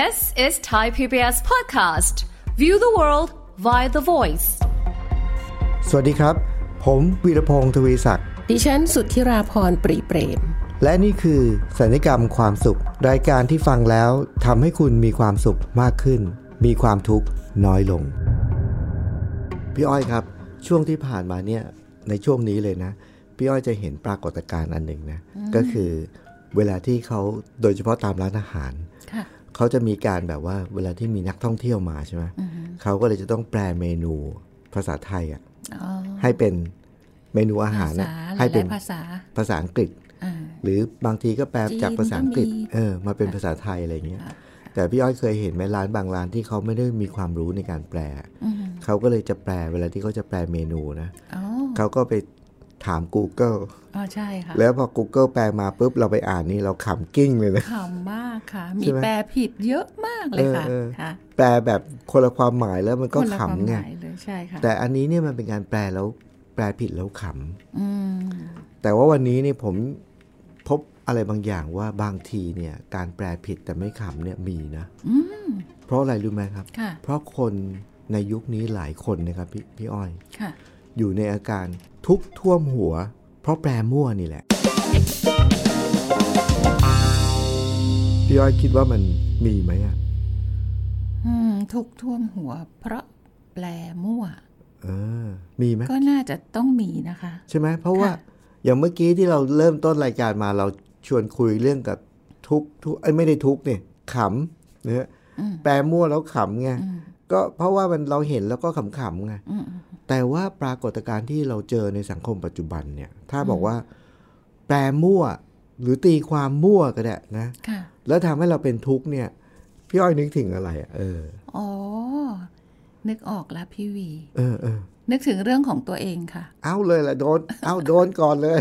This is Thai PBS podcast. View the world via the voice. สวัสดีครับ ผมวีรพงศ์ทวีศักดิ์ ดิฉันสุทธิราพรปรีเปรม และนี่คือสัญญกรรมความสุข รายการที่ฟังแล้วทำให้คุณมีความสุขมากขึ้น มีความทุกข์น้อยลง พี่อ้อยครับ ช่วงที่ผ่านมาเนี่ยในช่วงนี้เลยนะ พี่อ้อยจะเห็นปรากฏการณ์อันหนึ่งนะ ก็คือเวลาที่เขาโดยเฉพาะตามร้านอาหารค่ะ เขาจะมีการแบบว่าเวลาที่มีนักท่องเที่ยวมาใช่ไหมเขาก็เลยจะต้องแปลเมนูภาษาไทยอะอ๋อให้เป็นเมนูอาหารภานะษาให้หเป็ลานยๆภาษาภาษาอังกฤษอ่าหรือบางทีก็แปลจีนจากภาษาอังกฤษก็มีเออมาเป็นภาษาไทยอะไรเงี้ย แต่พี่อ้อยเคยเห็นไหมร้านบางร้านที่เขาไม่ได้มีความรู้ในการแปลอืมเขาก็เลยจะแปลเวลาที่เขาจะแปลเมนูนะอ๋อเขาก็ไป ถาม Google อ๋อใช่ค่ะ แล้วพอ Google แปลมาปุ๊บเราไปอ่านนี่เราขำกิ้งเลยนะขำมากค่ะ มีใช่ไหมแปลผิดเยอะมากเลยค่ะเออเออค่ะ แปลแบบคนละความหมายแล้วมันก็คนละความขำไงหมายเลยใช่ค่ะ แต่อันนี้เนี่ยมันเป็นการแปลแล้วแปลผิดแล้วขำอืมแต่ว่าวันนี้เนี่ยผมพบอะไรบางอย่างว่าบางทีเนี่ย การแปลผิดแต่ไม่ขำเนี่ยมีนะอืมเพราะอะไรรู้ไหมครับค่ะเพราะคนในยุคนี้หลายคนนะครับพี่พี่อ้อยค่ะ อยู่ในอาการทุกข์ท่วมหัว เพราะแปลมั่วนี่แหละ พี่อ้อยคิดว่ามันมีไหมอะอืมทุกข์ท่วมหัว เพราะแปลมั่วเออมีไหมก็น่าจะต้องมีนะคะ ใช่ไหมเพราะว่าค่ะอย่างเมื่อกี้ที่เราเริ่มต้นรายการมาเราชวนคุยเรื่องกับทุกข์ทุกข์เอ้ยไม่ได้ทุกข์เนี่ยขำเนี่ยแปลมั่วแล้วขำไงก็เพราะว่ามันเราเห็นแล้วก็ขำๆไงอืม แต่ว่าปรากฏการณ์ที่เราเจอในสังคมปัจจุบันเนี่ย ถ้าบอกว่าแปลมั่วหรือตีความมั่วก็ได้นะค่ะแล้วทำให้เราเป็นทุกข์เนี่ย พี่อ้อยนึกถึงอะไรอะเอออ๋อ นึกออกแล้วพี่วี เออเออนึกถึงเรื่องของตัวเองค่ะ เอาเลยล่ะโดน เอาโดนก่อนเลย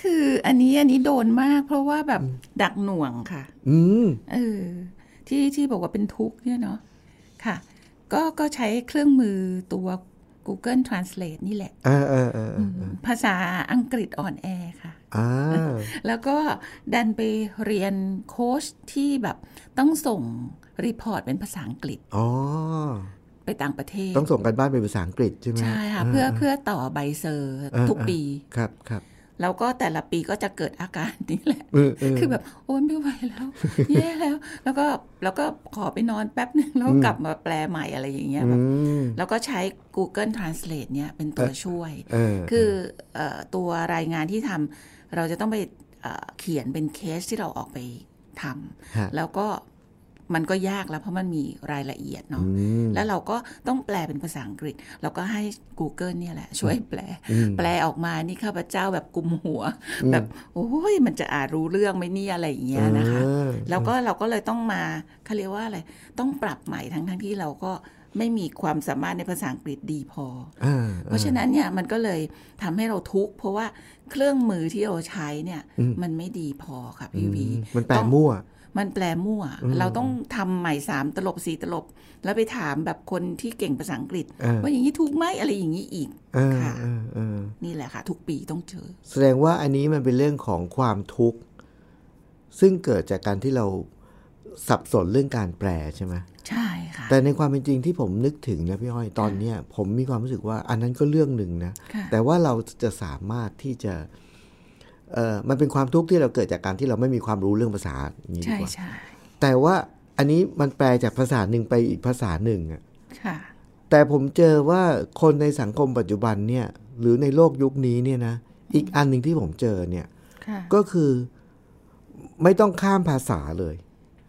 คืออันนี้อันนี้โดนมาก เพราะว่าแบบหนักหน่วงค่ะ อืมเออที่ที่บอกว่าเป็นทุกข์เนี่ยเนาะค่ะ ก็ก็ใช้เครื่องมือตัว Google Translate นี่แหละเออเออเออเออภาษาอังกฤษอ่อนแอค่ะอ่าแล้วก็ดันไปเรียนโค้ชที่แบบต้องส่ง report เป็นภาษาอังกฤษอ๋อไปต่างประเทศ ต้องส่งการบ้านเป็นภาษาอังกฤษใช่ไหมใช่ค่ะเพื่อเพื่อต่อใบ cert เออทุกปี ครับครับ แล้วก็แต่ละปีก็จะเกิดอาการนี้แหละเออเออคือแบบโอ้ยไม่ไหวแล้ว แย่แล้ว แล้วก็แล้วก็ขอไปนอนแป๊บหนึ่งแล้วกลับมาแปลใหม่อะไรอย่างเงี้ยอืมแบบแล้วก็ใช้ Google Translate เนี่ยเป็นตัวช่วยเออคือเออตัวรายงานที่ทำเราจะต้องไปเอ่อเขียนเป็นเคสที่เราออกไปทำฮะแล้วก็ มันก็ยากแล้วเพราะมันมีรายละเอียดเนาะอืมแล้วเราก็ต้องแปลเป็นภาษาอังกฤษ เราก็ให้ Google เนี่ยแหละ ช่วยแปล แปลออกมานี่ข้าพเจ้าแบบกุมหัว แบบโอ้ยมันจะอ่านรู้เรื่องไหมเนี่ยอะไรอย่างเงี้ยนะคะเออแล้วก็เราก็เลยต้องมาเขาเรียกว่าอะไรต้องปรับใหม่ทั้งทั้งๆที่เราก็ไม่มีความสามารถในภาษาอังกฤษดีพออ่าเพราะฉะนั้นเนี่ยมันก็เลยทำให้เราทุกข์เพราะว่าเครื่องมือที่เราใช้เนี่ย มันไม่ดีพอค่ะพี่วี มันแปลต้องมั่ว มันแปลมั่ว เราต้องทำใหม่สามตลบสี่ตลบ แล้วไปถามแบบคนที่เก่งภาษาอังกฤษเออว่าอย่างนี้ถูกไหมอะไรอย่างนี้อีกเออค่ะเออเออนี่แหละค่ะ ทุกปีต้องเจอ แสดงว่าอันนี้มันเป็นเรื่องของความทุกข์ซึ่งเกิดจากการที่เราสับสนเรื่องการแปลใช่ไหมใช่ค่ะ แต่ในความเป็นจริงที่ผมนึกถึงนะพี่อ้อยตอนเนี้ยผมมีความรู้สึกว่าอันนั้นก็เรื่องหนึ่งนะค่ะแต่ว่าเราจะสามารถที่จะ เออมันเป็นความทุกข์ที่เราเกิดจากการที่เราไม่มีความรู้เรื่องภาษาอย่างนี้ดีใช่กว่าใช่แต่ว่าอันนี้มันแปลจากภาษาหนึ่งไปอีกภาษาหนึ่งอะค่ะแต่ผมเจอว่าคนในสังคมปัจจุบันเนี่ย หรือในโลกยุคนี้เนี่ยนะอีกอันหนึ่งที่ผมเจอเนี่ยค่ะก็คือไม่ต้องข้ามภาษาเลย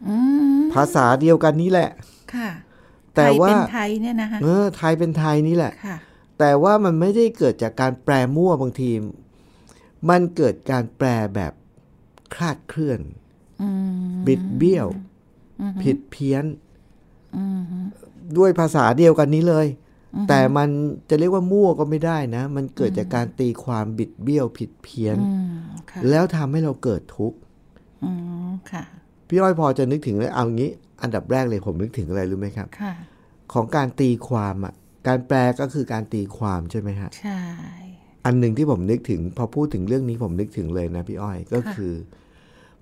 อืมภาษาเดียวกันนี้แหละ ค่ะ แต่ไทยว่าเป็นไทยเนี่ยนะคะเออไทยเป็นไทยนี่แหละค่ะแต่ว่ามันไม่ได้เกิดจากการแปลมั่วบางที มันเกิดการแปลแบบคลาดเคลื่อนอืมบิดเบี้ยว ผิดเพี้ยนด้วยภาษาเดียวกันนี้เลย แต่มันจะเรียกว่ามั่วก็ไม่ได้นะ มันเกิดจากการตีความบิดเบี้ยวผิดเพี้ยนอืมค่ะแล้วทำให้เราเกิดทุกข์อืมค่ะพี่อ้อยพอจะนึกถึงเลยเอางี้ อันดับแรกเลยผมนึกถึงอะไรรู้ไหมครับค่ะของการตีความอะ การแปลก็คือการตีความใช่ไหมฮะใช่ อันหนึ่งที่ผมนึกถึง พอพูดถึงเรื่องนี้ผมนึกถึงเลยนะพี่อ้อยก็คือ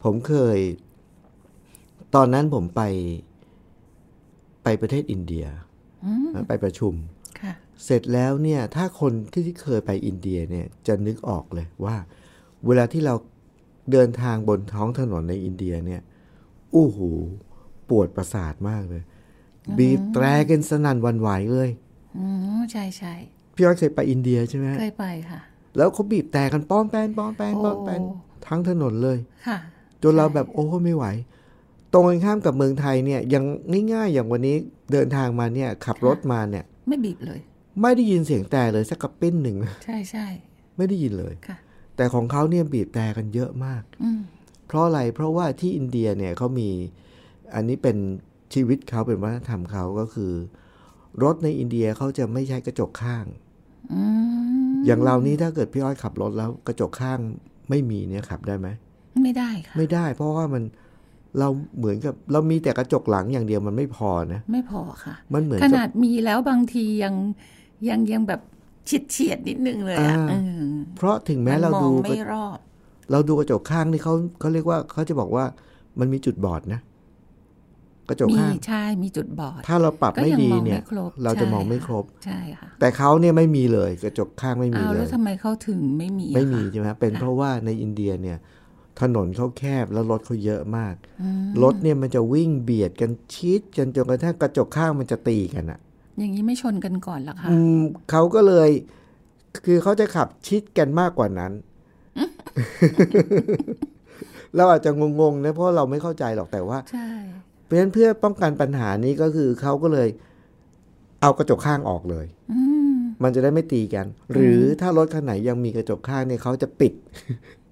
ผมเคย ตอนนั้นผมไปไปประเทศอินเดียไปประชุมค่ะเสร็จแล้วเนี่ย ถ้าคนที่ที่เคยไปอินเดียเนี่ยจะนึกออกเลยว่า เวลาที่เราเดินทางบนท้องถนนในอินเดียเนี่ยอู้หูปวดประสาทมากเลย บีบแตรกันสนั่นหวันไหวเลย อืมใช่ใช่ พี่อ้อยเคยไปอินเดียใช่ไหมเคยไปค่ะ แล้วเขาบีบแต่กันป้อนแป้นป้อนแป้นป้อนแป้นโอ้ทั้งถนนเลยค่ะจนเราแบบโอ้ไม่ไหว ตรงกันข้ามกับเมืองไทยเนี่ยยังง่ายๆ อย่างวันนี้เดินทางมาเนี่ย ขับรถมาเนี่ย ไม่บีบเลย ไม่ได้ยินเสียงแต่เลยสักกระปิ้นหนึ่งใช่ใช่ไม่ได้ยินเลยค่ะ แต่ของเขาเนี่ยบีบแต่กันเยอะมากอืมเพราะอะไรเพราะว่าที่อินเดียเนี่ยเขามี อันนี้เป็นชีวิตเขาเป็นวัฒนธรรมเขาก็คือ รถในอินเดียเขาจะไม่ใช้กระจกข้าง อืมอย่างเรานี้ถ้าเกิดพี่อ้อยขับรถแล้วกระจกข้างไม่มีเนี่ยขับได้ไหมไม่ได้ค่ะไม่ได้ เพราะว่ามันเราเหมือนกับเรามีแต่กระจกหลังอย่างเดียวมันไม่พอนะไม่พอค่ะ มันเหมือนขกับนาดมีแล้วบางทียังยังยังแบบเฉียดเฉียดๆนิดนึงเลยอะอ่าเออเพราะถึงแม้เรานมดูองกระไม่รอบ เราดูกระจกข้างนี่เขาเขาเรียกว่าเขาจะบอกว่ามันมีจุดบอดนะ กระจกมีข้างใช่มีจุดบอด ถ้าเราปรับก็ไม่ยังดีมองเนี่ยไม่ครบเราจะใช่มองไม่ครบใช่ค่ะแต่เขาเนี่ยไม่มีเลยกระจกข้างไม่มีอ้าวเลแล้วยทำไมเขาถึงไม่มีอะไม่มีคะใช่ไหมเป็นเพราะว่าในอินเดียเนี่ยถนนเขาแคบแล้วรถเขาเยอะมาก รถเนี่ยมันจะวิ่งเบียดกันชิดจนจนกระทั่งกระจกข้างมันจะตีกันอะอย่างนี้ไม่ชนกันก่อนเหรอคะอืมเขาก็เลย คือเขาจะขับชิดกันมากกว่านั้น เราอาจจะงงๆนะเพราะเราไม่เข้าใจหรอกแต่ว่าใช่ เพราะฉะนั้นเพื่อป้องกันปัญหานี้ก็คือเขาก็เลย เอากระจกข้างออกเลยอืมมันจะได้ไม่ตีกัน หรือถ้ารถคันไหนยังมีกระจกข้างเนี่ยเขาจะปิด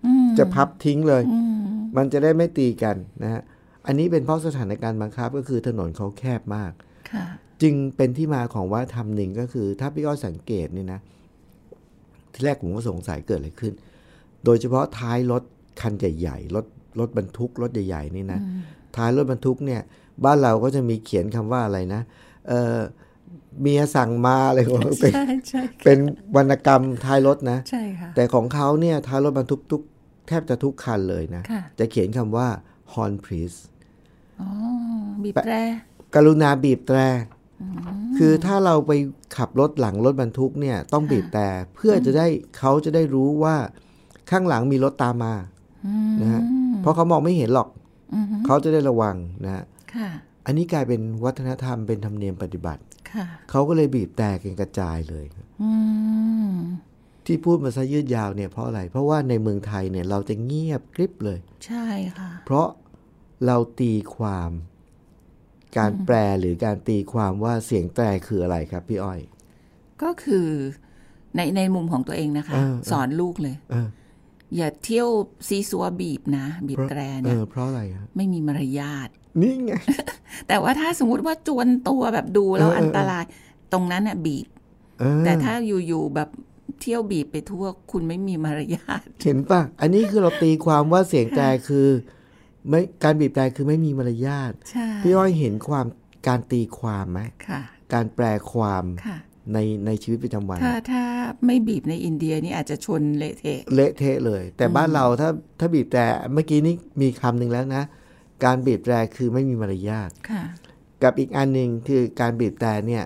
อืมจะพับทิ้งเลยอืมมันจะได้ไม่ตีกันนะฮะอันนี้เป็นเพราะสถานการณ์บังคับก็คือถนนเขาแคบมากค่ะจึงเป็นที่มาของว่าทำหนึ่งก็คือ ถ้าพี่อ้อยสังเกตนี่นะ ที่แรกผมก็สงสัยเกิดอะไรขึ้น โดยเฉพาะท้ายรถคันใหญ่ๆรถรถบรรทุกรถใหญ่ๆนี่นะ ท้ายรถบรรทุกเนี่ยบ้านเราก็จะมีเขียนคำว่าอะไรนะเออเมียสั่งมาอะไรของมันเป็นใช่ใช่เป็นวรรณกรรมท้ายรถนะใช่ค่ะแต่ของเขาเนี่ยท้ายรถบรรทุกทุกแทบจะทุกคันเลยนะค่ะจะเขียนคำว่า horn please อ๋อบีบแตรกรุณาบีบแตร คือถ้าเราไปขับรถหลังรถบรรทุกเนี่ยต้องบีบแต่เพื่อจะได้เขาจะได้รู้ว่าข้างหลังมีรถตามมานะฮะเพราะเขามองไม่เห็นหรอกอือฮึ เขาจะได้ระวังนะฮะค่ะอันนี้กลายเป็นวัฒนธรรมเป็นธรรมเนียมปฏิบัติค่ะเขาก็เลยบีบแต่กันกระจายเลยอืมที่พูดมาซะยืดยาวเนี่ยเพราะอะไร เพราะว่าในเมืองไทยเนี่ยเราจะเงียบกริบเลย ใช่ค่ะ เพราะเราตีความ การแปลหรือการตีความว่าเสียงแตรคืออะไรครับ พี่อ้อย ก็คือในในมุมของตัวเองนะคะเออเออสอนลูกเลยเอออย่าเที่ยวซีซัวบีบนะ บีบแตรเอเนี่ยอเพราะอะไรครับไม่มีมารยาทนี่ไง แต่ว่าถ้าสมมุติว่าจวนตัวแบบดูแล้วเออเอออันตราย ตรงนั้นน่ะบีบเออแต่ถ้าอยู่ๆแบบเที่ยวบีบไปทั่วคุณไม่มีมารยาทเห็นป่ะอันนี้คือเราตีความว่าเสียงแตรคือ ไม่การบีบแตรคือไม่มีมารยาทใช่พี่อ้อยเห็นความการตีความไหมค่ะการแปลความค่ะ ในในชีวิตประจำวัน ถ้าถ้าไม่บีบในอินเดียนี่อาจจะชนเละเทะเละเทะเลย แต่บ้านเราถ้าถ้าบีบแตรเมื่อกี้นี้มีคำหนึ่งแล้วนะ การบีบแตรคือไม่มีมารยาทค่ะกับอีกอันหนึ่งคือการบีบแต่เนี่ย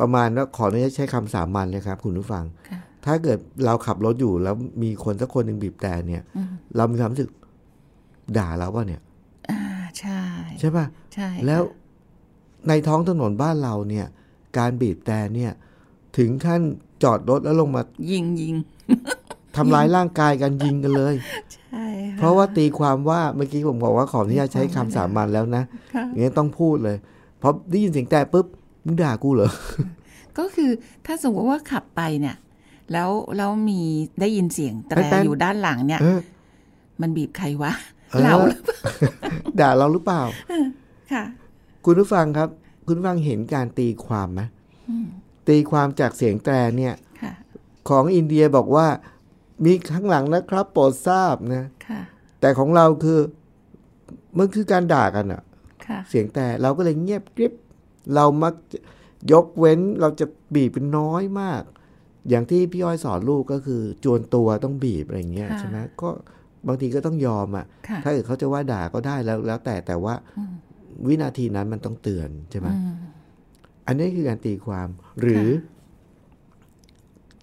ประมาณว่าขออนุญาตใช้คำสามัญเลยครับ คุณผู้ฟังค่ะถ้าเกิดเราขับรถอยู่แล้วมีคนสักคนหนึ่งบีบแต่เนี่ย เรามีความรู้สึกด่าเราว่าเนี่ยอ่าใช่ ใช่ป่ะใช่แล้วในท้องถนนบ้านเราเนี่ย การบีบแต่เนี่ย ถึงขั้นจอดรถแล้วลงมา ยิงยิงทำร้ายร่างกายกันยิงกันเลยใช่เพราะว่าตีความว่าเมื่อกี้ผมบอกว่าขออนุญาตใช้คำสามัญแล้วนะค่ะอย่างนี้ต้องพูดเลยเพราะได้ยินเสียงแต่ปุ๊บมึงด่ากูเหรอก็คือถ้าสมมติว่าขับไปเนี่ย แล้วแล้วมีได้ยินเสียงแตรแป้นๆอยู่ด้านหลังเนี่ยเออมันบีบใครวะเออเราหรือเปล่าด่าเราหรือเปล่าค่ะ คุณผู้ฟังครับ คุณผู้ฟังเห็นการตีความไหมตีความจากเสียงแตรเนี่ยค่ะของอินเดียบอกว่า มีข้างหลังนะครับ โปรดทราบนะค่ะแต่ของเราคือมันคือการด่ากันอะค่ะเสียงแต่เราก็เลยเงียบกริบเรามักจะยกเว้นเราจะบีบเป็นน้อยมาก อย่างที่พี่อ้อยสอนลูกก็คือ จวนตัวต้องบีบอะไรอย่างเงี้ยค่ะใช่ไหมก็บางทีก็ต้องยอมอะค่ะ ถ้าเกิดเขาจะว่าด่าก็ได้แล้วแล้วแต่แต่ว่า วินาทีนั้นมันต้องเตือนใช่ไหมอืมอันนี้คือการตีความหรือ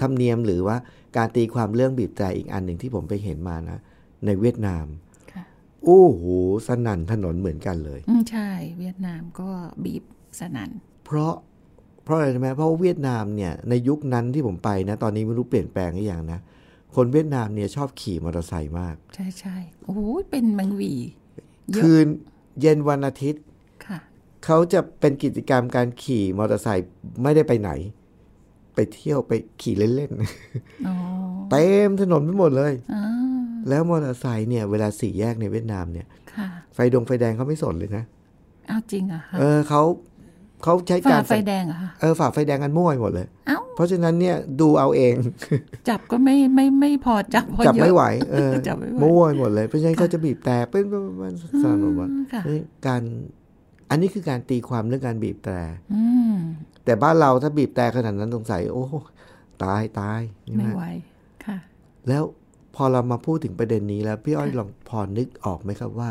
ธรรมเนียมหรือว่าการตีความเรื่องบีบแตรอีกอันหนึ่งที่ผมไปเห็นมานะ ในเวียดนามค่ะโอ้โหสนั่นถนนเหมือนกันเลยอืมใช่ เวียดนามก็บีบสนั่นเพราะเพราะอะไรรู้ไหมเพราะว่าเวียดนามเนี่ยในยุคนั้นที่ผมไปนะ ตอนนี้ไม่รู้เปลี่ยนแปลงหรือยังนะ คนเวียดนามเนี่ยชอบขี่มอเตอร์ไซค์มาก ใช่ใช่โอ้ยเป็นแมังหวีเยอะคืน เย็นวันอาทิตย์ค่ะเขาจะเป็นกิจกรรมการขี่มอเตอร์ไซค์ไม่ได้ไปไหน ไปเที่ยวไปขี่เล่นอ๋อๆเต็มถนนไปหมดเลยอ่าแล้วมอเตอร์ไซค์เนี่ยเวลาสี่แยกในเวียดนามเนี่ยค่ะไฟดงไฟแดงเขาไม่สนเลยนะเอาจริงเหรอะคะเออเขา เขาใช้ฝ่าการไฟแดงเหรอะคะเออฝ่าไฟแดงกันมั่วไปหมดเลยเอ้าเพราะฉะนั้นเนี่ยดูเอาเอง จับก็ไม่ไม่ไม่พอจับพอจับเยอะไม่ไหวเออจับไม่ไหวมั่วไปหมดเลยเพราะฉะนั้นเขาจะบีบแต่เป็นเป็นสนหมดอืมค่ะนี่การอันนี้คือการตีความเรื่องการบีบแต่อืมแต่บ้านเราถ้าบีบแต่ขนาดนั้นสงสัย โอ้ตายตายใช่ไหมไม่ไหวค่ะ แล้วพอเรามาพูดถึงประเด็นนี้แล้ว พี่อ้อยลองพอนึกออกไหมครับว่า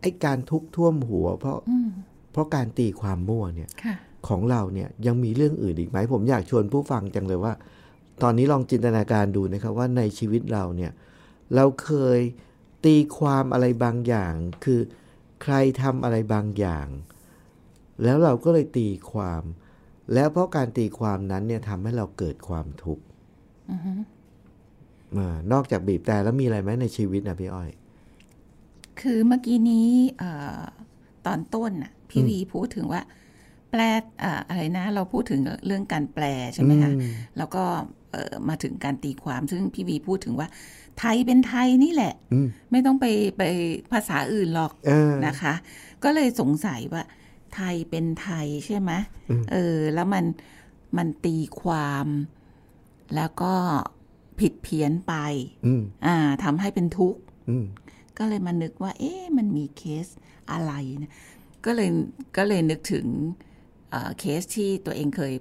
ไอ้การทุกข์ท่วมหัว เพราะอืม เพราะการตีความมั่วเนี่ยค่ะของเราเนี่ยยังมีเรื่องอื่นอีกไหม ผมอยากชวนผู้ฟังจังเลยว่า ตอนนี้ลองจินตนาการดูนะครับว่าในชีวิตเราเนี่ยเราเคยตีความอะไรบางอย่าง คือใครทำอะไรบางอย่าง แล้วเราก็เลยตีความ แล้วเพราะการตีความนั้นเนี่ยทำให้เราเกิดความทุกข์อ่านอกจากบีบแต่แล้วมีอะไรไหมในชีวิตนะพี่อ้อย คือเมื่อกี้นี้เอ่อตอนต้นน่ะ พี่วีพูดถึงว่า แปลเอ่ออะไรนะ เราพูดถึงเรื่องการแปลใช่ไหมคะอืมแล้วก็เอ่อมาถึงการตีความซึ่งพี่วีพูดถึงว่า ไทยเป็นไทยนี่แหละอืมไม่ต้องไปไปภาษาอื่นหรอกเออนะคะ ก็เลยสงสัยว่า ไทยเป็นไทยใช่ไหมเออ แล้วมันมันตีความแล้วก็ผิดเพี้ยนไปอืมอ่าทำให้เป็นทุกข์อืมก็เลยมานึกว่า เอ๊ะมันมีเคสอะไรนะ ก็เลยก็เลยนึกถึงเอ่อเคสที่ตัวเองเคย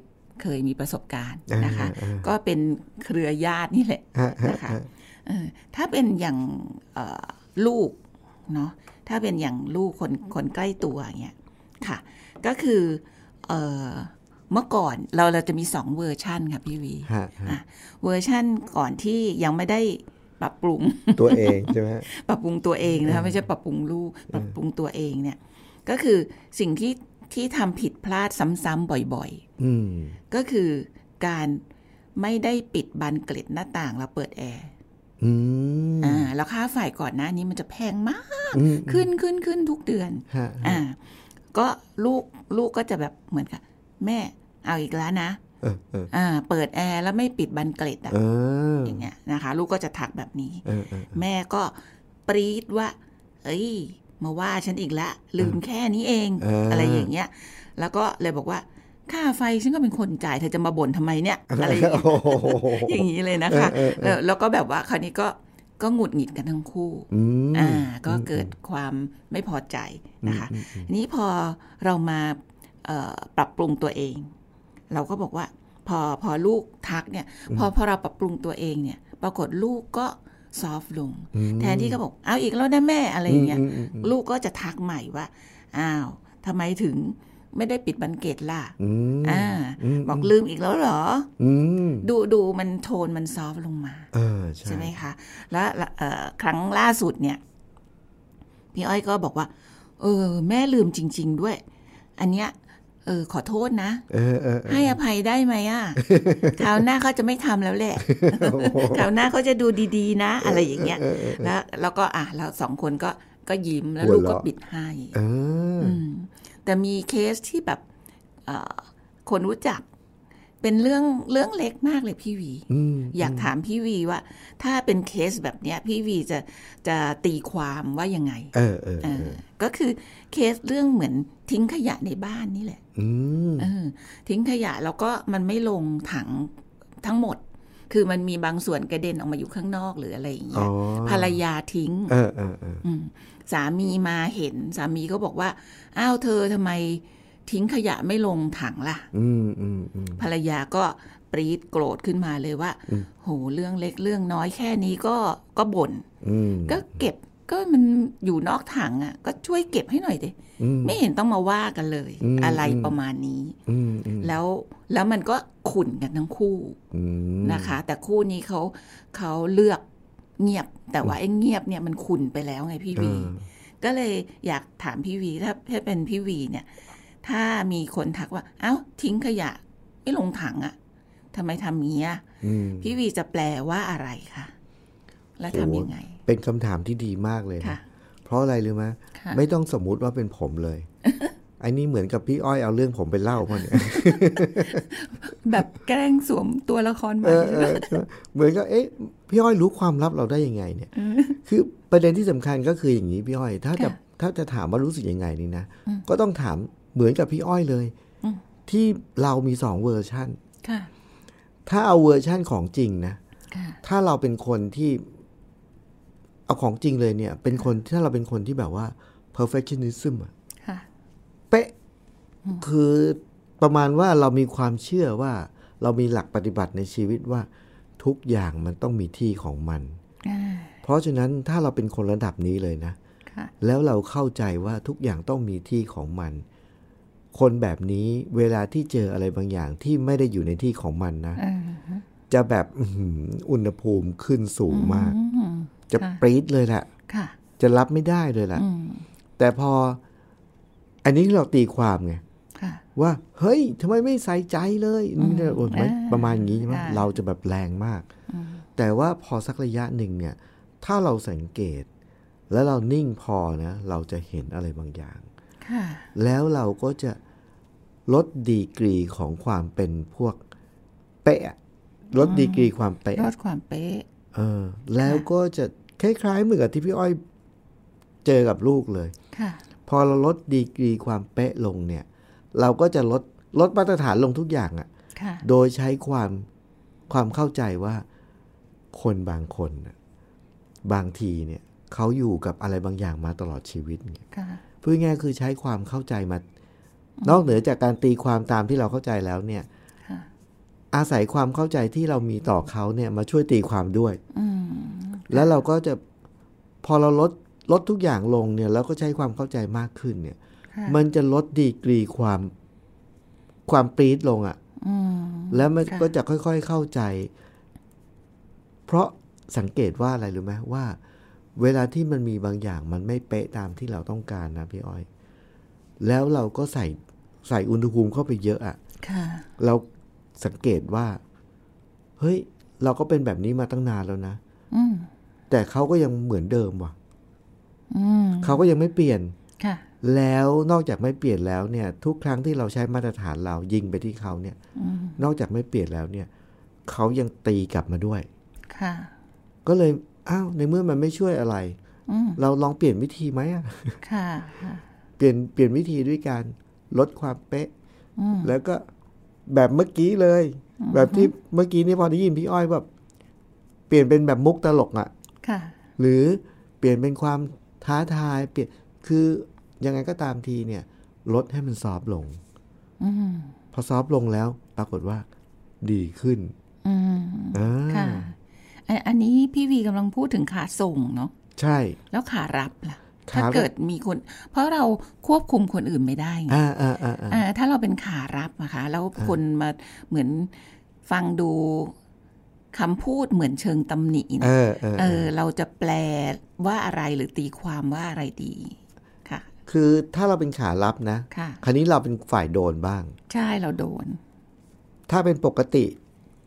เคยมีประสบการณ์นะคะอ่าอ่าก็เป็นเครือญาตินี่แหละฮะฮะนะคะฮะเออถ้าเป็นอย่างเอ่อลูกเนาะถ้าเป็นอย่างลูกคนคนใกล้ตัวอย่างเงี้ยค่ะ ก็คือเอ่อเมื่อก่อนเราเราจะมีสองเวอร์ชันค่ะพี่วีฮะฮะอะเวอร์ชันก่อนที่ยังไม่ได้ปรับปรุงตัวเองใช่ไหมปรับปรุงตัวเองนะคะไม่ใช่ปรับปรุงลูกปรับปรุงตัวเองเนี่ย ก็คือสิ่งที่ที่ทำผิดพลาดซ้ำๆบ่อยอืมๆก็คือการไม่ได้ปิดบานเกล็ดหน้าต่างแล้วเปิดแอร์อืมอ่าแล้วค่าไฟก่อนหน้านี้มันจะแพงมากอืมขึ้นขึ้นขึ้นทุกเดือนฮะอ่า ก็ลูกลูกก็จะแบบเหมือนกับแม่เอาอีกแล้วนะเออเอออ่าเปิดแอร์แล้วไม่ปิดบานเกล็ดอะเอออย่างเงี้ยนะคะ ลูกก็จะทักแบบนี้เออเออแม่ก็ปรีดว่า เอ้ย มาว่าฉันอีกละ ลืมแค่นี้เองเออออะไรอย่างเงี้ย แล้วก็เลยบอกว่าค่าไฟฉันก็เป็นคนจ่ายเธอจะมาบ่นทำไมเนี่ย อะไรอย่างเงี้ยโอ้โหอย่างนี้เลยนะคะเออเออเออเออแล้วก็แบบว่าคราวนี้ก็ก็หงุดหงิดกันทั้งคู่อืมอ่าก็เกิดความไม่พอใจนะคะทีนี้พอเรามาเอ่อปรับปรุงตัวเอง เราก็บอกว่า พอพอลูกทักเนี่ย พอพอเราปรับปรุงตัวเองเนี่ย ปรากฏลูกก็ ซอฟลง แทนที่ก็บอกเอาอีกแล้วนะแม่อะไรอย่างเงี้ยอืมอืมอืมลูกก็จะทักใหม่ว่าอ้าวทำไมถึงไม่ได้ปิดบันเกตล่ะอืมอ่าอืมบอกลืมอีกแล้วเหรออืมดูดูมันโทนมันซอฟลงมาเออใช่ใช่ไหมคะ แล้วเอ่อครั้งล่าสุดเนี่ย พี่อ้อยก็บอกว่า เออ แม่ลืมจริง ๆ ด้วย อันเนี้ย เออขอโทษนะเออเออเออให้อภัยได้ไหมอะคราวหน้าเขาจะไม่ทำแล้วแหละคราวหน้าเขาจะดูดีๆ นะ อะไรอย่างเงี้ยแล้วแล้วก็อะเราสองคนก็ก็ยิ้มแล้วลูกก็ปิดให้เอออืมแต่มีเคสที่แบบเอ่อคนรู้จัก เป็นเรื่องเรื่องเล็กมากเลยพี่วีอืมอยากถามพี่วีว่า ถ้าเป็นเคสแบบเนี้ย พี่วีจะจะตีความว่ายังไง เออเออเอเอออก็คือเคสเรื่องเหมือนทิ้งขยะในบ้านนี่แหละอืมเออ ทิ้งขยะแล้วก็มันไม่ลงถังทั้งหมด คือมันมีบางส่วนกระเด็นออกมาอยู่ข้างนอกหรืออะไรอย่างอ๋เงี้อยภรรยาทิ้ง เออเออเอออืมสามีมาเห็น สามีก็บอกว่า อ้าวเธอทำไม ทิ้งขยะไม่ลงถังล่ะอืมอืมอืมภรรยาก็ปรีดโกรธขึ้นมาเลยว่า โหเรื่องเล็กเรื่องน้อยแค่นี้ก็ก็บ่นอืมก็เก็บก็มันอยู่นอกถังอะ ก็ช่วยเก็บให้หน่อยดิอืมไม่เห็นต้องมาว่ากันเลยอืมอะไรอืมประมาณนี้อืมอืมแล้วแล้วมันก็ขุ่นกันทั้งคู่อืมนะคะ แต่คู่นี้เขาเขาเลือกเงียบ แต่ว่าไอ้เงียบเนี่ยมันขุ่นไปแล้วไงพี่วีเออก็เลยอยากถามพี่วีถ้าถ้าเป็นพี่วีเนี่ย ถ้ามีคนทักว่า เอ้า ทิ้งขยะ ไม่ลงถังอะทำไมทำงี้อะอืมพี่วีจะแปลว่าอะไรคะและทำยังไง เป็นคำถามที่ดีมากเลยค่ะนะเพราะอะไรรู้ไหมค่ะไม่ต้องสมมุติว่าเป็นผมเลยไอ้นี่เหมือนกับพี่อ้อยเอาเรื่องผมไปเล่ามาเนี่ยแบบแกล้งสวมตัวละครใหม่เออเออใช่ไหมเหมือนกับเอ๊ะพี่อ้อยรู้ความลับเราได้ยังไงเนี่ย คือประเด็นที่สำคัญก็คืออย่างนี้พี่อ้อย ถ้าจะค่ะถ้าจะถามว่ารู้สึกยังไงนี่นะก็ต้องถาม เหมือนกับพี่อ้อยเลยอืมที่เรามีสองเวอร์ชันค่ะถ้าเอาเวอร์ชั่นของจริงนะค่ะถ้าเราเป็นคนที่เอาของจริงเลยเนี่ย เป็นคนถ้าเราเป็นคนที่แบบว่า perfectionism อะค่ะเป๊ะ คือประมาณว่าเรามีความเชื่อว่า เรามีหลักปฏิบัติในชีวิตว่า ทุกอย่างมันต้องมีที่ของมันอ่าเพราะฉะนั้นถ้าเราเป็นคนระดับนี้เลยนะค่ะแล้วเราเข้าใจว่าทุกอย่างต้องมีที่ของมัน คนแบบนี้เวลาที่เจออะไรบางอย่างที่ไม่ได้อยู่ในที่ของมันนะอ่าจะแบบอื้อหืออุณหภูมิขึ้นสูงมากอืมจะค่ะปรี๊ดเลยแหละค่ะจะรับไม่ได้เลยแหละอืมแต่พอ อันนี้เราตีความไงค่ะว่า เฮ้ยทำไมไม่ใส่ใจเลยนี่เนี่ยโอ้ยไหมอ่าประมาณอย่างนี้ใช่ไหมค่ะเราจะแบบแรงมาก แต่ว่าพอสักระยะหนึ่งเนี่ย ถ้าเราสังเกต แล้วเรานิ่งพอนะ เราจะเห็นอะไรบางอย่างค่ะ แล้วเราก็จะลดดีกรีของความเป็นพวกเป๊ะลดดีกรีความเป๊ะลดความเป๊ะเออ แล้วก็จะคล้ายๆเหมือนกับที่พี่อ้อยเจอกับลูกเลยค่ะพอเราลดดีกรีความเป๊ะลงเนี่ย เราก็จะลดลดมาตรฐานลงทุกอย่างอะ่ะค่ะโดยใช้ความความเข้าใจว่าคนบางคนน่ะบางทีเนี่ยเขาอยู่กับอะไรบางอย่างมาตลอดชีวิตเนี่ยค่ะ พูดง่ายๆคือใช้ความเข้าใจมานอกเหนือจากการตีความตามที่เราเข้าใจแล้วเนี่ยค่ะอาศัยความเข้าใจที่เรามีต่อเขาเนี่ยมาช่วยตีความด้วยอืมแล้วเราก็จะพอเราลดลดทุกอย่างลงเนี่ยแล้วก็ใช้ความเข้าใจมากขึ้นเนี่ยค่ะมันจะลดดีกรีความความปรี๊ดลงอะ่ะอืมแล้วมันค่ะก็จะค่อยๆเข้าใจ เพราะสังเกตว่าอะไรรู้ไหมว่า เวลาที่มันมีบางอย่างมันไม่เป๊ะตามที่เราต้องการนะพี่อ้อย แล้วเราก็ใส่ใส่อุณหภูมิเข้าไปเยอะอะ่ะค่ะเราสังเกตว่า เฮ้ย เราก็เป็นแบบนี้มาตั้งนานแล้วนะอืมแต่เขาก็ยังเหมือนเดิมว่ะอืมเขาก็ยังไม่เปลี่ยนค่ะแล้วนอกจากไม่เปลี่ยนแล้วเนี่ย ทุกครั้งที่เราใช้มาตรฐานเรายิงไปที่เขาเนี่ยอืมนอกจากไม่เปลี่ยนแล้วเนี่ย เขายังตีกลับมาด้วย ค่ะ ก็เลย อ้าวในเมื่อมันไม่ช่วยอะไรอืมเราลองเปลี่ยนวิธีไหมอะค่ะค่ะเปลี่ยนเปลี่ยนวิธีด้วยการลดความเป๊ะอืมแล้วก็แบบเมื่อกี้เลย แบบที่เมื่อกี้นี่พอได้ยินพี่อ้อยแบบเปลี่ยนเป็นแบบมุกตลกอะค่ะหรือเปลี่ยนเป็นความท้าทายเปลี่ยนคือยังไงก็ตามทีเนี่ย ลดให้มันซอฟต์ลงอืมพอซอฟต์ลงแล้ว ปรากฏว่า ดีขึ้นอืมอ่าค่ะ อันอันนี้พี่วีกำลังพูดถึงขาส่งเนาะใช่ แล้วขารับล่ะขาถ้ารับเกิดมีคน เพราะเราควบคุมคนอื่นไม่ได้ไงอ่าอ่าอ่าอ่าอ่าถ้าเราเป็นขารับนะคะแล้วคนมาเหมือนฟังดูคำพูดเหมือนเชิงตำหนิเอนะอเออเอเอออ เราจะแปลว่าอะไรหรือตีความว่าอะไรดีค่ะ คือถ้าเราเป็นขารับนะค่ะคราวนี้เราเป็นฝ่ายโดนบ้าง ใช่เราโดน ถ้าเป็นปกติ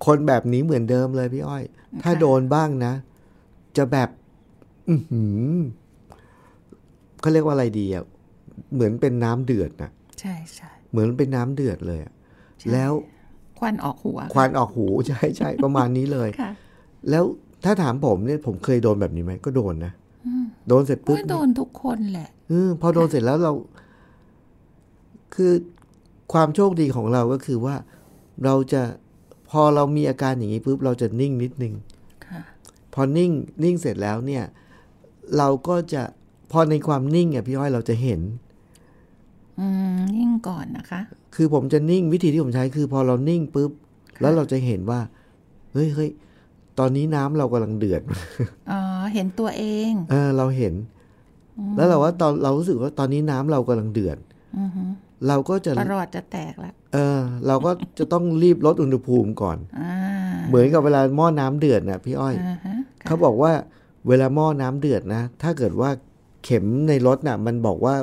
คนแบบนี้เหมือนเดิมเลยพี่อ้อย ถ้าค่ะโดนบ้างนะ จะแบบ อือหือเขาเรียกว่าอะไรดีอะเหมือนเป็นน้ำเดือดนะใช่ใช่เหมือนเป็นน้ำเดือดเลยอะใช่แล้วควันออกหัว ควันออกหูใช่ใช่ประมาณนี้เลยค่ะแล้วถ้าถามผมเนี่ยผมเคยโดนแบบนี้ไหมก็โดนนะโดนเสร็จปุ๊บว่าโดนทุกคนแหละเออพอโดนเสร็จแล้วเรา คือความโชคดีของเราก็คือว่าเราจะ พอเรามีอาการอย่างนี้ปุ๊บเราจะนิ่งนิดนึงค่ะพอนิ่งนิ่งเสร็จแล้วเนี่ย เราก็จะพอในความนิ่งอะพี่อ้อยเราจะเห็นอืมยิ่งก่อนนะคะ คือผมจะนิ่งวิธีที่ผมใช้คือ พอเรานิ่งปุ๊บ แล้วเราจะเห็นว่า เฮ้ยเฮ้ยตอนนี้น้ำเรากำลังเดือดอ๋อเห็นตัวเอง เออ เราเห็น แล้วเราว่าตอนเรารู้สึกว่าตอนนี้น้ำเรากำลังเดือดอือฮึเราก็จะประหลอดจะแตกละ เออ เราก็จะต้องรีบลดอุณหภูมิก่อนอ่าเหมือนกับเวลาหม้อน้ำเดือดน่ะพี่อ้อยอ่าฮะค่ะเขาบอกว่าเวลาหม้อน้ำเดือดนะ ถ้าเกิดว่าเข็มในรถน่ะ มันบอกว่า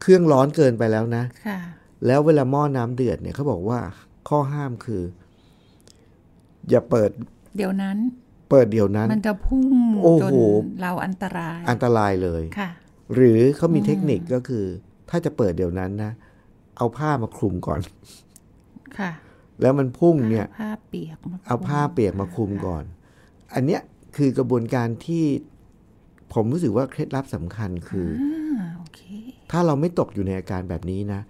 เครื่องร้อนเกินไปแล้วนะค่ะแล้วเวลาหม้อน้ำเดือดเนี่ยเขาบอกว่าข้อห้ามคือ อย่าเปิด เดี๋ยวนั้น เปิดเดี๋ยวนั้น มันจะพุ่งโอ้จนโหเราอันตราย อันตรายเลยค่ะ หรือเขามีเทคนิคก็คือ ถ้าจะเปิดเดี๋ยวนั้นนะ เอาผ้ามาคลุมก่อน ค่ะ แล้วมันพุ่งเนี่ยผ้าเปียกมเอาผ้าเปียกมาคลุมก่อน อันเนี้ยคือกระบวนการที่ผมรู้สึกว่าเคล็ดลับสำคัญคืออ่าโอเคถ้าเราไม่ตกอยู่ในอาการแบบนี้นะ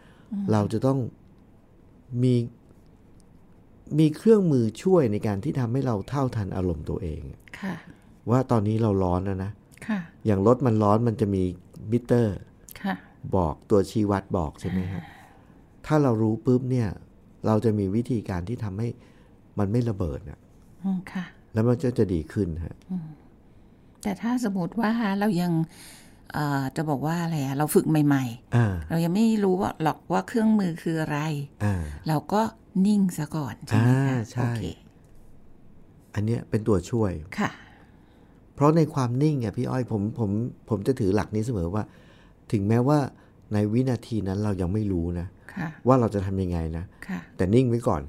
เราจะต้องมีมีเครื่องมือช่วยในการที่ทำให้เราเท่าทันอารมณ์ตัวเองค่ะว่าตอนนี้เราร้อนแล้วนะค่ะอย่างรถมันร้อนมันจะมีมิเตอร์ค่ะบอกตัวชี้วัดบอกใช่ไหมฮะ ถ้าเรารู้ปุ๊บเนี่ย เราจะมีวิธีการที่ทำให้มันไม่ระเบิดนะอืมค่ะ แล้วมันก็จะดีขึ้นฮะแต่ถ้าสมมติว่าเรายังเอ่อจะบอกว่าอะไรอะเราฝึกใหม่อ่าๆเรายังไม่รู้ว่าหรอกว่าเครื่องมือคืออะไรอ่าเราก็นิ่งซะก่อน ใช่ไหมอ่าคะใช่โอเคอันเนี้ยเป็นตัวช่วยค่ะ เพราะในความนิ่งอะพี่อ้อยผมผมผมจะถือหลักนี้เสมอว่า ถึงแม้ว่า ในวินาทีนั้นเรายังไม่รู้นะค่ะว่าเราจะทำยังไงนะค่ะแต่นิ่งไว้ก่อน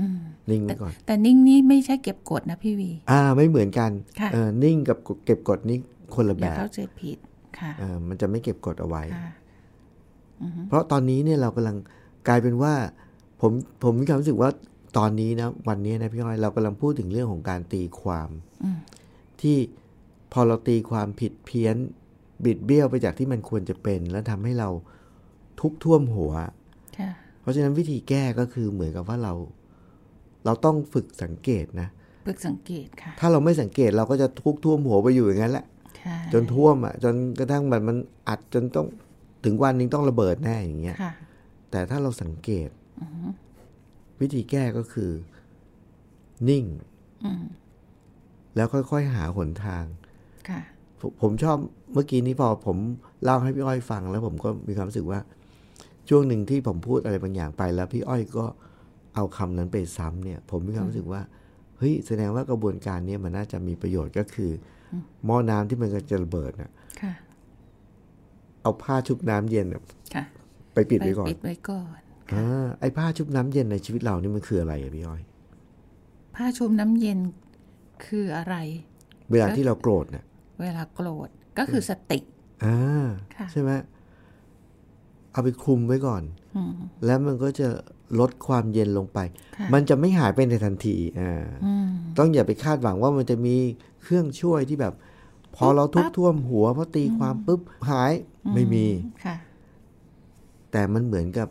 อืมนิ่งไว้ก่อน แต่นิ่งนี่ไม่ใช่เก็บกดนะพี่วี อ่า ไม่เหมือนกันค่ะเออนิ่งกับเก็บกดนี่คนละอแบย่าบเข้าใจผิดค่ะเออมันจะไม่เก็บกดเอาไว้ค่ะเพราะตอนนี้เนี่ยเรากำลังกลายเป็นว่า ผมผมมีความรู้สึกว่าตอนนี้นะวันนี้นะพี่อ้อยเรากำลังพูดถึงเรื่องของการตีความอืมที่พอเราตีความผิดเพี้ยน บิดเบี้ยวไปจากที่มันควรจะเป็น แล้วทำให้เราทุกข์ท่วมหัวค่ะเพราะฉะนั้นวิธีแก้ก็คือเหมือนกับว่าเรา เราต้องฝึกสังเกตนะ ฝึกสังเกตค่ะ ถ้าเราไม่สังเกตเราก็จะทุกข์ท่วมหัวไปอยู่อย่างนั้นแหละใช่จนท่วมอะ จนกระทั่งมันมันอัดจนต้องถึงวันหนึงต้องระเบิดแน่อย่างเงี้ยค่ะแต่ถ้าเราสังเกตวิธีแก้ก็คือ นิ่งอืมแล้วค่อยๆหาหนทางค่ะ ผมผมชอบเมื่อกี้นี้พอผมเล่าให้พี่อ้อยฟัง แล้วผมก็มีความรู้สึกว่า ช่วงหนึ่งที่ผมพูดอะไรบางอย่างไปแล้วพี่อ้อยก็เอาคำนั้นไปซ้ำเนี่ย ผมมีความรู้สึกว่าเฮ้ยแสดงว่ากระบวนการเนี้มันน่าจะมีประโยชน์ก็คืออหม้อน้ำที่มันกำลังจะระเบิดน่ะค่ะเอาผ้าชุบน้ำเย็นน่ะค่ะไปปิดไว้ก่อนปิดไว้ก่อนอ่าไอ้ผ้าชุบน้ำเย็นในชีวิตเรานี่มันคืออะไรอะพี่อ้อย ผ้าชุบน้ำเย็นคืออะไร เวลาที่เราโกรธน่ะ เวลาโกรธก็คือสติอ่าค่ะใช่ไหมเอาไปคลุมไว้ก่อนอืมแล้วมันก็จะลดความเย็นลงไปค่ะมันจะไม่หายไปในทันทีอ่าอืมต้องอย่าไปคาดหวังว่ามันจะมีเครื่องช่วยที่แบบ พอเราทุกข์ท่วมหัวพอตีความปุ๊บหายไม่มีค่ะ แต่มันเหมือนกับ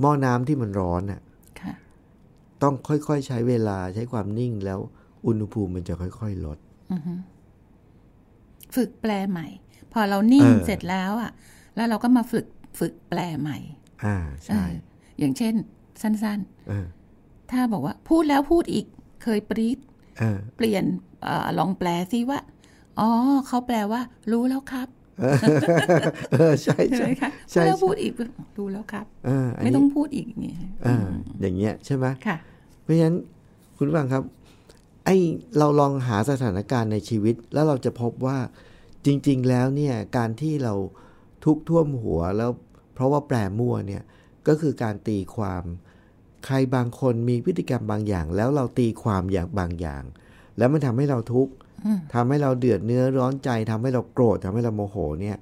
หม้อน้ำที่มันร้อนน่ะค่ะต้องค่อยๆใช้เวลาใช้ความนิ่งแล้วอุณหภูมิมันจะค่อยๆลด ฝึกแปลใหม่ พอเรานิ่งเออเสร็จแล้วอะ แล้วเราก็มาฝึกฝึกแปลใหม่ อ่าใช่เอออย่างเช่น สั้นเออๆถ้าบอกว่าพูดแล้วพูดอีกเคยปรีดเออเปลี่ยนเออลองแปลซิว่า อ๋อเขาแปลว่า รู้แล้วครับเออใช่ใช่ใช่ไหมคะใช่พูดแล้วพูดอีกรู้แล้วครับเอออันไม่นี้ต้องพูดอีกอย่างเงี้ยเอออย่างเงี้ยใช่ไหมค่ะ เพราะฉะนั้นคุณผู้ฟังครับไอเราลองหาสถานการณ์ในชีวิต แล้วเราจะพบว่าจริง ๆ แล้วเนี่ยการที่เราทุกข์ท่วมหัวแล้วเพราะว่าแปลมั่วเนี่ยก็คือการตีความใครบางคนมีพฤติกรรมบางอย่าง แล้วเราตีความอย่างบางอย่าง แล้วมันทำให้เราทุกข์ทำให้เราเดือดเนื้อร้อนใจทำให้เราโกรธทำให้เราโมโหเนี่ย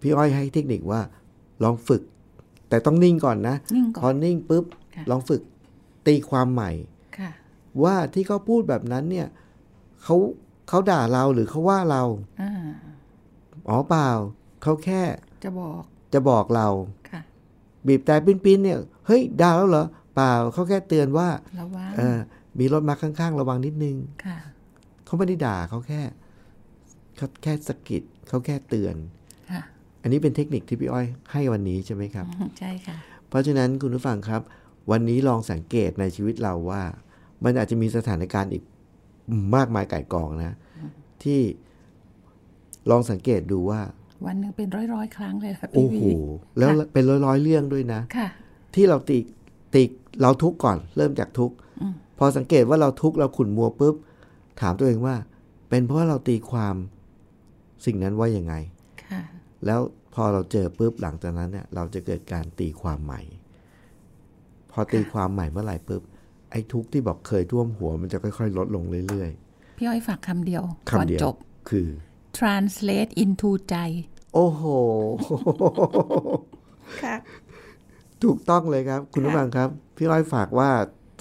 พี่อ้อยให้เทคนิคว่า ลองฝึก แต่ต้องนิ่งก่อนนะนิ่งก่อนพอนิ่งปุ๊บค่ะลองฝึกตีความใหม่ค่ะ ว่าที่เขาพูดแบบนั้นเนี่ยเขาเขาด่าเราหรือเขาว่าเราอ่าอ๋อเปล่าเขาแค่ จะบอก จะบอกเราค่ะบีบแต่ปิ้นๆเนี่ยเฮ้ยด่าแล้วเหรอเปล่าเขาแค่เตือนว่าระวังเออมีรถมาข้างๆ ระวังนิดนึงค่ะเขาไม่ได้ด่าเขาแค่เขาแค่สะกิดเขาแค่เตือนค่ะอันนี้เป็นเทคนิคที่พี่อ้อยให้วันนี้ใช่ไหมครับ ใช่ค่ะ เพราะฉะนั้นคุณผู้ฟังครับ วันนี้ลองสังเกตในชีวิตเราว่า มันอาจจะมีสถานการณ์อีกมากมายไก่ายกองนะ ที่ลองสังเกตดูว่า วันหนึ่งเป็นร้อยร้อยๆครั้งเลยค่ะโอ้พี่โหวีแล้วค่ะเป็นร้อยๆเรื่องด้วยนะค่ะ ที่เราติติเราทุกข์ก่อน เริ่มจากทุกข์พอสังเกตว่าเราทุกข์เราขุ่นมัวปุ๊บ ถามตัวเองว่า เป็นเพราะเราตีความสิ่งนั้นว่ายังไงค่ะแล้วพอเราเจอปุ๊บหลังจากนั้นเนี่ย เราจะเกิดการตีความใหม่ พอตีความใหม่เมื่อไหร่ปุ๊บ ไอ้ทุกข์ที่บอกเคยท่วมหัวมันจะค่อย ๆ ลดลงเรื่อยพี่อ้อยฝากคำเดียวๆก่อนคำเดียวจบคือ translate into ใจ โอ้โหค่ะถูกต้องเลยครับ คุณผู้ฟังครับ พี่อ้อยฝากว่า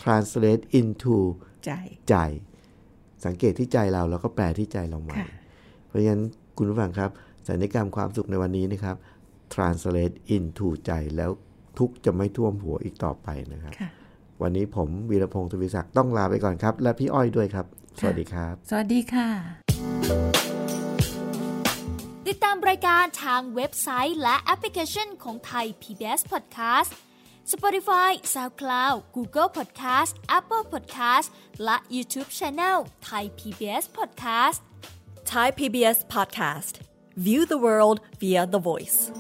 translate into ใจใจ สังเกตที่ใจเราแล้วก็แปลที่ใจเราใหม่ค่ะเพราะฉะนั้นคุณผู้ฟังครับสัญญกรรมความสุขในวันนี้นะครับ translate into ใจแล้วทุกข์จะไม่ท่วมหัวอีกต่อไปนะครับค่ะ วันนี้ผมวีรพงศ์ทวีศักดิ์ต้องลาไปก่อนครับ และพี่อ้อยด้วยครับ สวัสดีครับ สวัสดีค่ะ ติดตามรายการทางเว็บไซต์และแอปพลิเคชันของไทย PBS Podcast Spotify SoundCloud Google Podcast Apple Podcast และ YouTube Channel Thai PBS Podcast Thai PBS podcast. View the world via the voice.